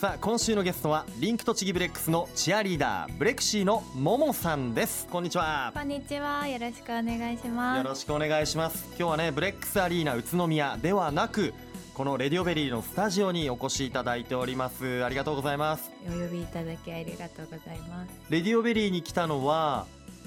さあ今週のゲストはリンク栃木ブレックスのチアリーダーブレクシーのももさんですこんにちはこんにちは。よろしくお願いします。よろしくお願いします今日はねブレックスアリーナ宇都宮ではなくこのレディオベリーのスタジオにお越しいただいておりますありがとうございますお呼びいただきありがとうございます。レディオベリーに来たのは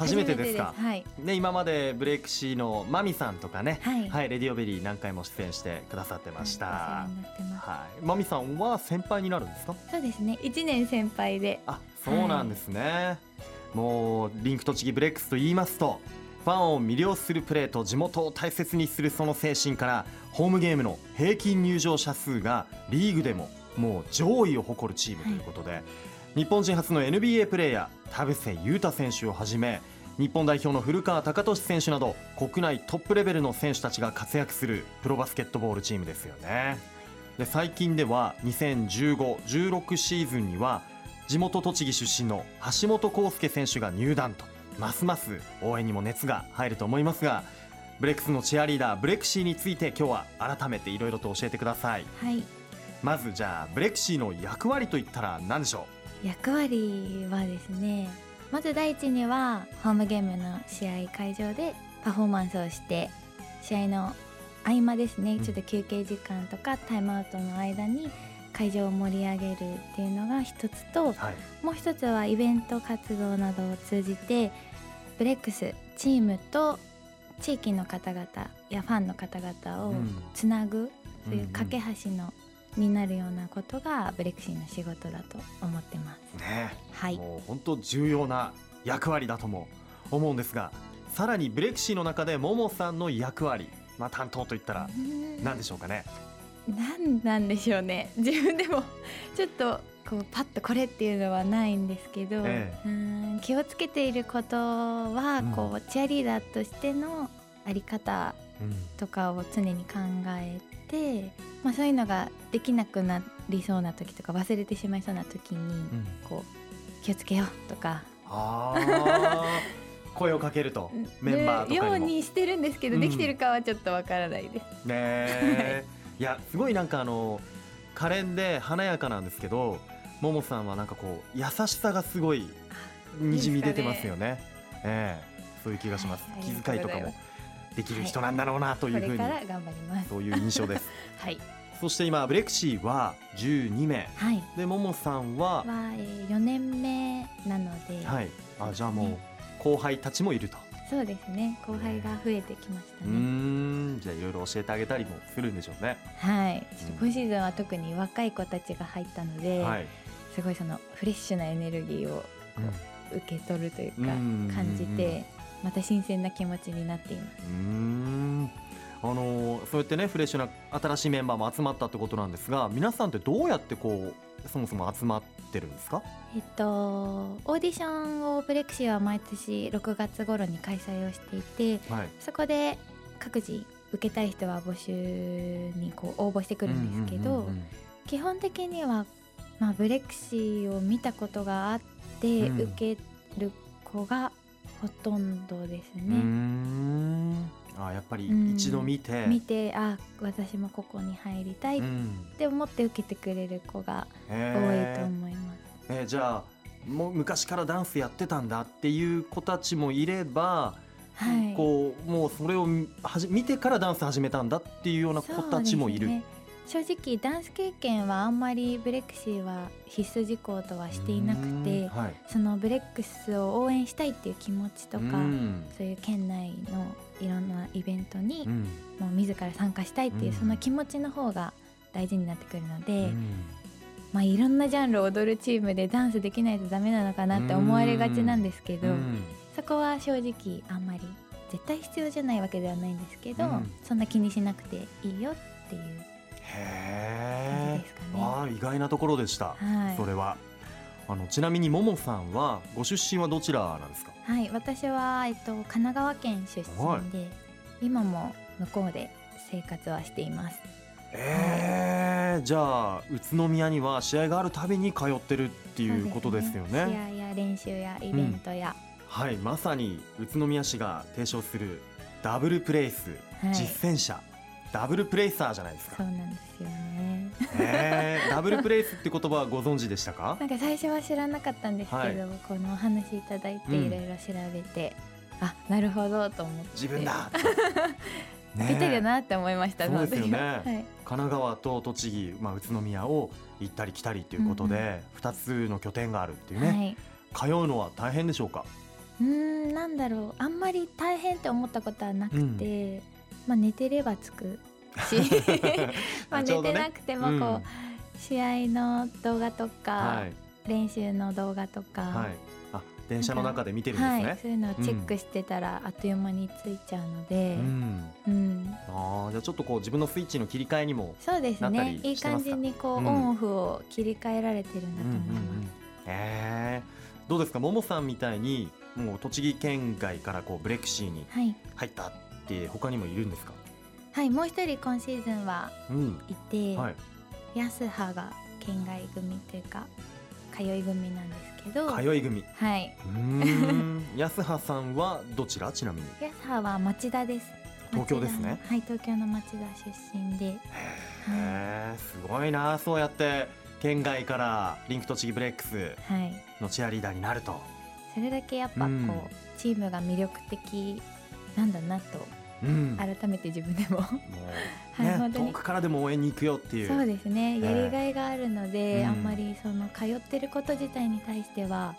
初めてですか？初めてね今までブレクシーのマミさんとかねはい。はい。レディオベリー何回も出演してくださってました。はい、マミさんは先輩になるんですか？そうですね。一年先輩で。あそうなんですね、もうリンク栃木ブレックスと言いますとファンを魅了するプレーと地元を大切にするその精神からホームゲームの平均入場者数がリーグでももう上位を誇るチームということで、日本人初の NBA プレーヤー田臥勇太選手をはじめ日本代表の古川貴俊選手など国内トップレベルの選手たちが活躍するプロバスケットボールチームですよね。で最近では2015-16シーズンには地元栃木出身の橋本康介選手が入団とますます応援にも熱が入ると思いますがブレックスのチアリーダーブレクシーについて今日は改めていろいろと教えてくださいはい。まずじゃあブレクシーの役割といったら何でしょ役割はですね。まず第一にはホームゲームの試合会場でパフォーマンスをして試合の合間ですね、うんちょっと休憩時間とかタイムアウトの間に会場を盛り上げるっていうのが一つとうはいもう一つはイベント活動などを通じてブレックスチームと地域の方々やファンの方々をうんつなぐ、そういううんうん架け橋のになるようなことがブレックシーの仕事だと思ってます。ね。はい、もう本当重要な役割だとも思うんですがさらにブレクシーの中でももさんの役割、まあ、担当といったら何でしょうかね？なんなんでしょうね。自分でもちょっとこうパッとこれっていうのはないんですけど、えうーん気をつけていることは、うん。こうチアリーダーとしてのあり方うん。とかを常に考えて、まあ、そういうのができなくなりそうな時とか忘れてしまいそうな時に、うん。こう気をつけようとか。声をかけるとメンバーとかにも。ようにしてるんですけど、うん。できてるかはちょっとわからないです。ねえ。いやすごいなんかあの可憐で華やかなんですけどももさんはなんかこう優しさがすごいにじみ出てますよね。ええ。そういう気がします、はい。気遣いとかもできる人なんだろうなとこいうふうに、れから頑張ります。そういう印象です。はい、そして今ブレクシーは12名。はい、でももさんは？は、えー、4年目なので、はい。あじゃあもう後輩たちもいると。そうですね。後輩が増えてきましたね。ん。じゃあいろいろ教えてあげたりもするんでしょうね。はい、今シーズンは特に若い子たちが入ったので、はい、すごいそのフレッシュなエネルギーをうん。受け取るというかうん。感じてまた新鮮な気持ちになっています。うーん。あのーそうやってねフレッシュな新しいメンバーも集まったってことなんですが皆さんってどうやってこうそもそも集まってるんですか？えっとオーディションをブレクシーは毎年6月頃に開催をしていてはい。そこで各自受けたい人は募集にこう応募してくるんですけど、基本的には、まあ、ブレクシーを見たことがあって、うん。受ける子がほとんどですうんうーね。ん。あやっぱりうん。一度見て、見てあ私もここに入りたい。っうん。て思って受けてくれる子がへ多いーと思います。えーじゃあもう昔からダンスやってたんだっていう子たちもいれば、はい、こうもうそれをはじ見てからダンス始めたんだっていうような子たちもいる。ね正直ダンス経験はあんまりブレックシーは必須事項とはしていなくうてんはい。そのブレックスを応援したいっていう気持ちとか、うん。そういう県内のいろんなイベントにうん。もう自ら参加したいっていううん。その気持ちの方が大事になってくるので、うん。まあ、いろんなジャンルを踊るチームでダンスできないとダメなのかなって思われがちなんですけど、うん。そこは正直あんまり絶対必要じゃないわけではないんですけど、うん。そんな気にしなくていいよっていうへえね。あー意外なところでした、はい。それは。あのちなみにももさんはご出身はどちらなんですか？はい、私は、えっと、神奈川県出身で、今も向こうで生活はしています。えー、じゃあ宇都宮には試合があるたびに通ってるっていうことですよね。そうです試合や練習やイベントや、はいまさに宇都宮市が提唱するダブルプレイス、はい。実践者ダブルプレイサーじゃないですか。そうなんですよね。えー、ダブルプレイスって言葉はご存知でしたか？なんか最初は知らなかったんですけど、はい。このお話いただいてうんいろいろ調べて、あなるほどと思って。自分だ。ねえ。ぴったりだなって思いましたそうですよね。はい、神奈川と栃木、まあ、宇都宮を行ったり来たりということで、2つの拠点があるっていうね、はい。通うのは大変でしょうか？うーんなんだろう。あんまり大変って思ったことはなくて、まあ寝てればつくし まあ寝てなくてもこう、試合の動画とか、はい。練習の動画とか、はい、あ電車の中で見てるんですね、はい、そういうのをチェックしてたら、あっという間についちゃうのでう、ん、うん、あーじゃあちょっとこう自分のスイッチの切り替えにもそうですね。いい感じにこう、うん。オンオフを切り替えられてるんだと思います、えー、どうですか？ももさんみたいにもう栃木県外からこうブレクシーにはい、入ったって他にもいるんですか？はい、もう一人今シーズンはうん。いて、はい。安葉が県外組というか通い組なんですけど。通い組。はい。安葉さんはどちら？ちなみに。安葉は町田です。東京ですね。はい東京の町田出身で。へえすごいな。そうやって県外からリンク栃木ブレックスはい。のチアリーダーになると。それだけやっぱこう、うん。チームが魅力的なんだなとうん。改めて自分でも。はい本当に。遠くからでも応援に行くよっていう。そうですね。えやりがいがあるので、うん。あんまりその通ってること自体に対しては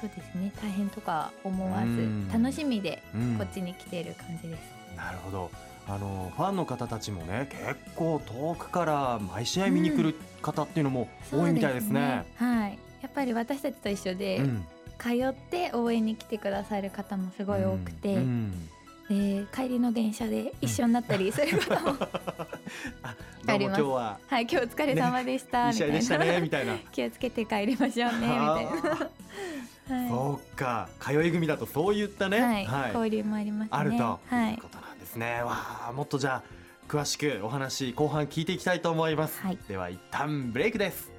そうですね。大変とか思わず、うん。楽しみでうん。こっちに来ている感じです、なるほど。あのファンの方たちもね結構遠くから毎試合見に来る方っていうのも多いみたいですね。そうはい。やっぱり私たちと一緒で、うん。通って応援に来てくださる方もすごい多くて、うんで帰りの電車で一緒になったりする方も あどうも今日は。はい今日お疲れ様でした、いい試合でしたみたいな。ねみたいな。気をつけて帰りましょうねみたいな、あはーい。そうか通い組だとそういったね、はい交流もありますね。あると。はい。いうことなんですね。わあもっとじゃあ詳しくお話後半聞いていきたいと思います。はい。では一旦ブレイクです。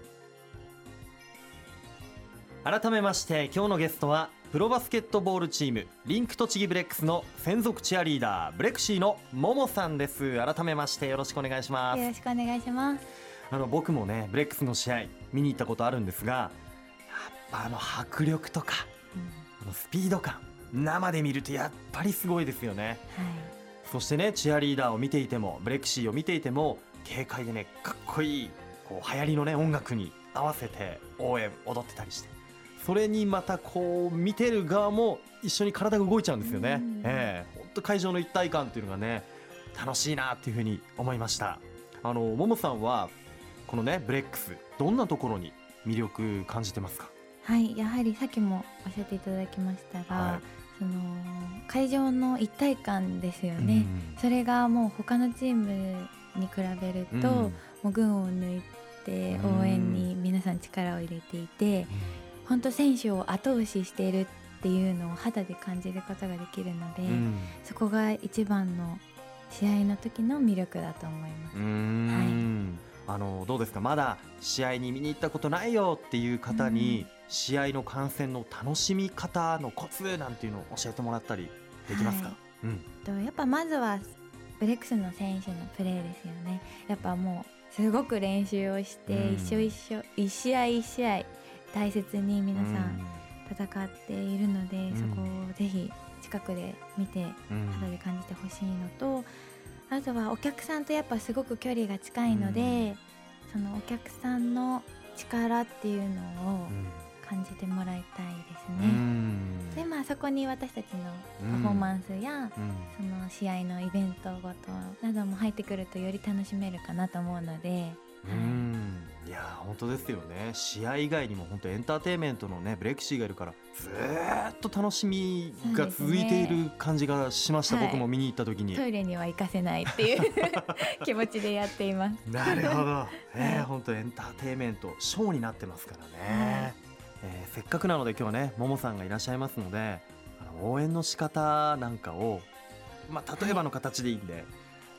改めまして今日のゲストはプロバスケットボールチームリンク栃木ブレックスの専属チアリーダーブレクシーのももさんです。改めましてよろしくお願いします。よろしくお願いします。あの僕もねブレックスの試合見に行ったことあるんですがやっぱあの迫力とかあのスピード感生で見るとやっぱりすごいですよね。はい。そしてねチアリーダーを見ていてもブレクシーを見ていても軽快でねかっこいいこう流行りのね音楽に合わせて応援踊ってたりしてそれにまたこう見てる側も一緒に体が動いちゃうんですよね。うん。ええ。本当会場の一体感っていうのがね楽しいなっていうふうに思いました。あのももさんはこのねブレックスどんなところに魅力感じてますか？はいやはりさっきもおっしゃっていただきましたが、はい。その会場の一体感ですよね、うん。それがもう他のチームに比べると、うん。もう群を抜いてうん応援に皆さん力を入れていて、本当選手を後押ししているっていうのを肌で感じることができるので、うん。そこが一番の試合の時の魅力だと思います。うーん。あのどうですか？まだ試合に見に行ったことないよっていう方に、試合の観戦の楽しみ方のコツなんていうのを教えてもらったりできますか、はい。うん。とやっぱまずはブレックスの選手のプレーですよね。やっぱもうすごく練習をして、うん。一緒一緒一試合一試合大切に皆さん戦っているので、ん。そこをぜひ近くで見てうん。肌で感じてほしいのとあとはお客さんとやっぱすごく距離が近いので、そのお客さんの力っていうのを感じてもらいたいですね。ん。でまあそこに私たちのパフォーマンスや、うん。その試合のイベントごとなども入ってくるとより楽しめるかなと思うので、うん。いやー本当ですよね。試合以外にも本当エンターテインメントのねブレクシーがいるからずーっと楽しみが続いている感じがしました、はい。僕も見に行った時に、トイレには行かせないっていう 気持ちでやっています。なるほど、え はい。ー、本当エンターテインメントショーになってますからね、はい。えーせっかくなので今日はねももさんがいらっしゃいますのであの応援の仕方なんかを、まあ、例えばの形でいいんで、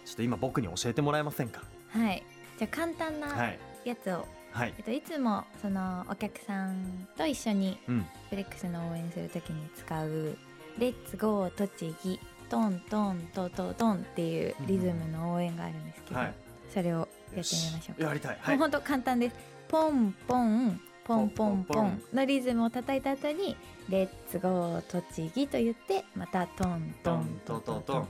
ちょっと今僕に教えてもらえませんか？はい、じゃあ簡単はないやつを、はい。えっと、いつもそのお客さんと一緒にうん。ブレックスの応援するときに使う「レッツゴー栃木」トントントトトンっていうリズムの応援があるんですけど、はい。それをやってみましょうか。やりたい。はい。もう本当簡単です。ポンポンポンポンポポンン。のリズムを叩いた後にレッツゴー栃木と言ってまたトントントントン。トトン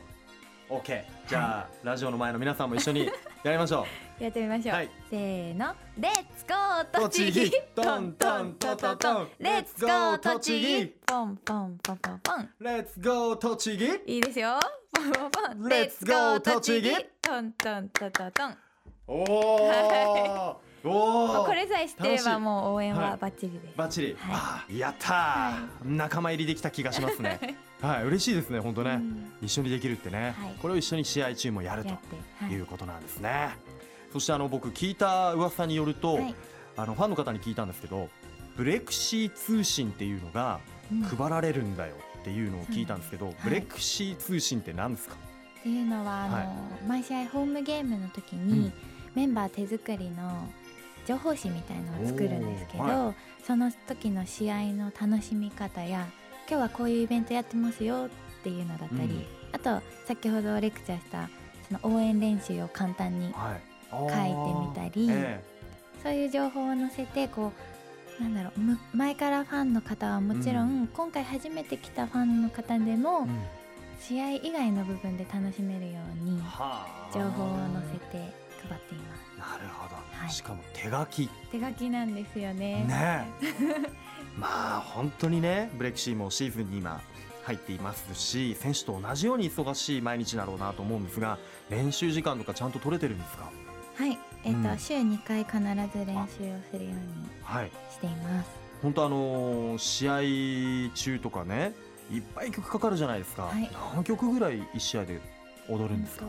OK じゃあ、ラジオの前の皆さんも一緒にやりましょ やってみましょう。はい。せーの。レッツゴーう栃木。トントントトトンレッツゴー栃木。ポンポンポンポンポン。レッツゴー栃木。いいですよ。ポンポンポン。レッツゴー栃木。トントントトトン。おおおおこれさえ知ってればもう応援ははい。バッチリです、バッチリ、はい。やったー、は仲間入りできた気がしますね。はい。嬉しいですね本当ね、うん。一緒にできるってね、はい。これを一緒に試合中もやるとはい。いうことなんですね、そしてあの僕聞いた噂によると、はい。あのファンの方に聞いたんですけどブレクシー通信っていうのがうん。配られるんだよっていうのを聞いたんですけど、はいブレクシー通信って何ですか、っていうのはあの、はい。毎試合ホームゲームの時に、うん。メンバー手作りの情報誌みたいのを作るんですけど、その時の試合の楽しみ方や今日はこういうイベントやってますよっていうのだったり、うん。あと先ほどレクチャーしたその応援練習を簡単にはい、書いてみたり、えそういう情報を載せてこうなんだろうむ前からファンの方はもちろん、うん。今回初めて来たファンの方でも、えうん。試合以外の部分で楽しめるようにはあ。情報を載せて配っています。なるほど、はい。しかも手書き。手書きなんですよね。ね。え まあ本当にねブレクシーもシーズンに今入っていますし選手と同じように忙しい毎日だろうなと思うんですが練習時間とかちゃんと取れてるんですか？はい。えっ、と、うん。週2回必ず練習をするようにはい。しています。本当あのー試合中とかねいっぱい曲かかるじゃないですか、はい。何曲ぐらい1試合で踊るんですか、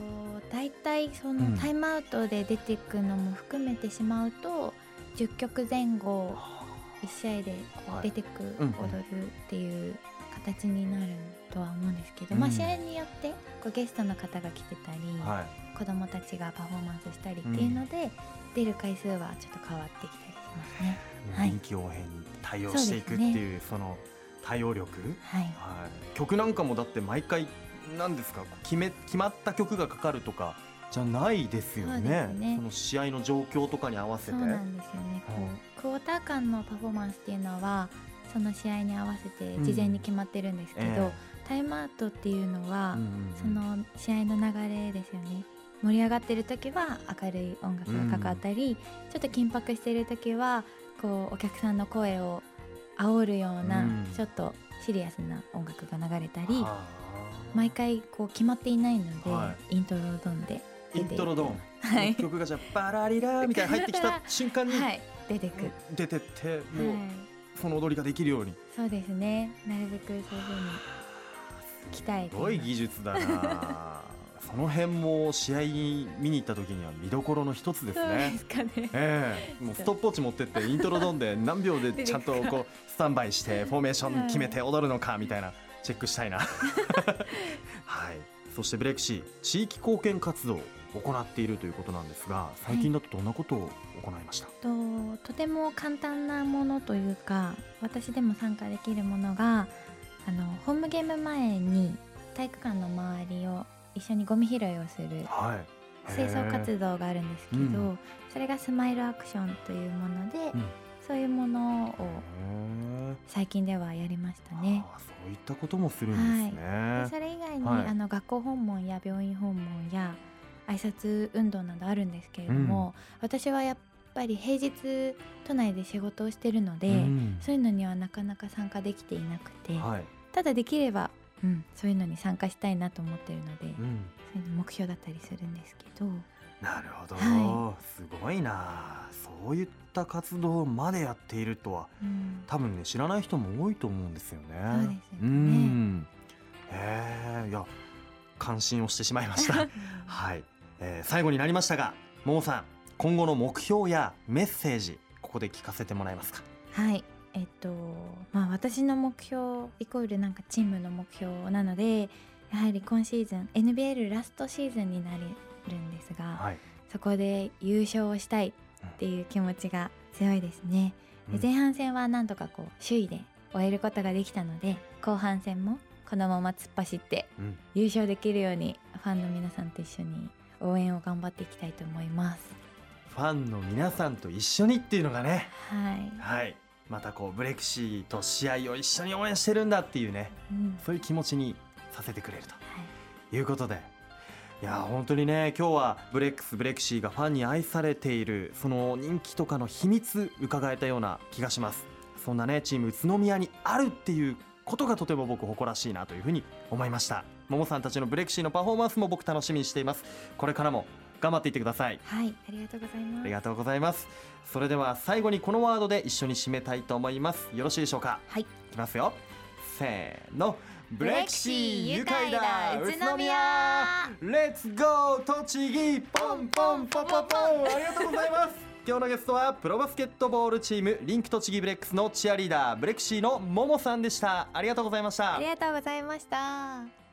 大体そうん。のタイムアウトで出ていくのも含めてしまうと10曲前後1試合で出てく、うん踊るっていう形になるとは思うんですけど、うん。まあ試合によってこうゲストの方が来てたり、はい子どもたちがパフォーマンスしたりっていうので、出る回数はちょっと変わってきたりしますね。はい。臨機応変に対応していくっていうその対応力、はい、はい、曲なんかもだって毎回何ですか？決め決まった曲がかかるとかじゃないですよそうねですね。その試合の状況とかに合わせて。そうなんですよね。こうクォーター間のパフォーマンスっていうのはその試合に合わせて事前に決まってるんですけど、え。タイムアウトっていうのは、うんうんうん。その試合の流れですよね。盛り上がってる時は明るい音楽がかかったり、ちょっと緊迫してる時はこうお客さんの声を煽るような、うん。ちょっとシリアスな音楽が流れたり、はあ。毎回こう決まっていないので、はイントロドンでイントロドン、はい。曲がじゃあバラリラーみたいな入ってきた瞬間にはい。出てく、出てってもうはい、その踊りができるように。そうですね。なるべくそういう風に鍛えてす。ごい技術だなその辺も試合に見に行った時には見どころの一つですそうでね。すかねええ。もうストップウォッチ持ってってイントロドンで何秒でちゃんとこうスタンバイしてフォーメーション決めて踊るのかみたいなチェックしたいな。はい。そしてブレイクシー地域貢献活動を行っているということなんですが最近だとどんなことを行いました、ととても簡単なものというか私でも参加できるものがあのホームゲーム前に体育館の周りを一緒にゴミ拾いをするはい。清掃活動があるんですけど、うん。それがスマイルアクションというもので、うん。そういうものを最近ではやりましたね。そういったこともするんですね、でそれ以外に、はい。あの学校訪問や病院訪問や挨拶運動などあるんですけれども、私はやっぱり平日都内で仕事をしてるので、うん。そういうのにはなかなか参加できていなくて、はい、ただできれば、うん、そういうのに参加したいなと思ってるので、うん、そういうの目標だったりするんですけど、なるほど、はすごいな。そういった活動までやっているとは。うん、多分ね知らない人も多いと思うんですよね。そうですよね。ん。へえいや感心をしてしまいました。はい、えー最後になりましたがももさん今後の目標やメッセージここで聞かせてもらえますか？はいえっとまあ私の目標イコールなんかチームの目標なのでやはり今シーズン NBL ラストシーズンになるんですが、はい、そこで優勝をしたいっていう気持ちが強いですね、でうん。前半戦はなんとかこう首位で終えることができたので後半戦も今このまま突っ走ってうん。優勝できるようにファンの皆さんと一緒に応援を頑張っていきたいと思います。ファンの皆さんと一緒にっていうのがね。はい、はいまたこうブレクシーと試合を一緒に応援してるんだっていうねうん。そういう気持ちにさせてくれるとはい。いうことで。いや本当にね今日はブレックスブレクシーがファンに愛されているその人気とかの秘密伺えたような気がします。そんなねチーム宇都宮にあるっていうことがとても僕誇らしいなというふうに思いました。ももさんたちのブレクシーのパフォーマンスも僕楽しみにしています。これからも頑張っていってください。はい、ありがとうございます。ありがとうございます。それでは最後にこのワードで一緒に締めたいと思います。よろしいでしょうか？はい。いきますよ。せーの。ブレクシー愉快だ。宇都宮。レッツゴー栃木。ポンポンポポポン。ありがとうございます。今日のゲストはプロバスケットボールチームリンク栃木ブレックスのチアリーダーブレクシーのももさんでした。ありがとうございました。ありがとうございました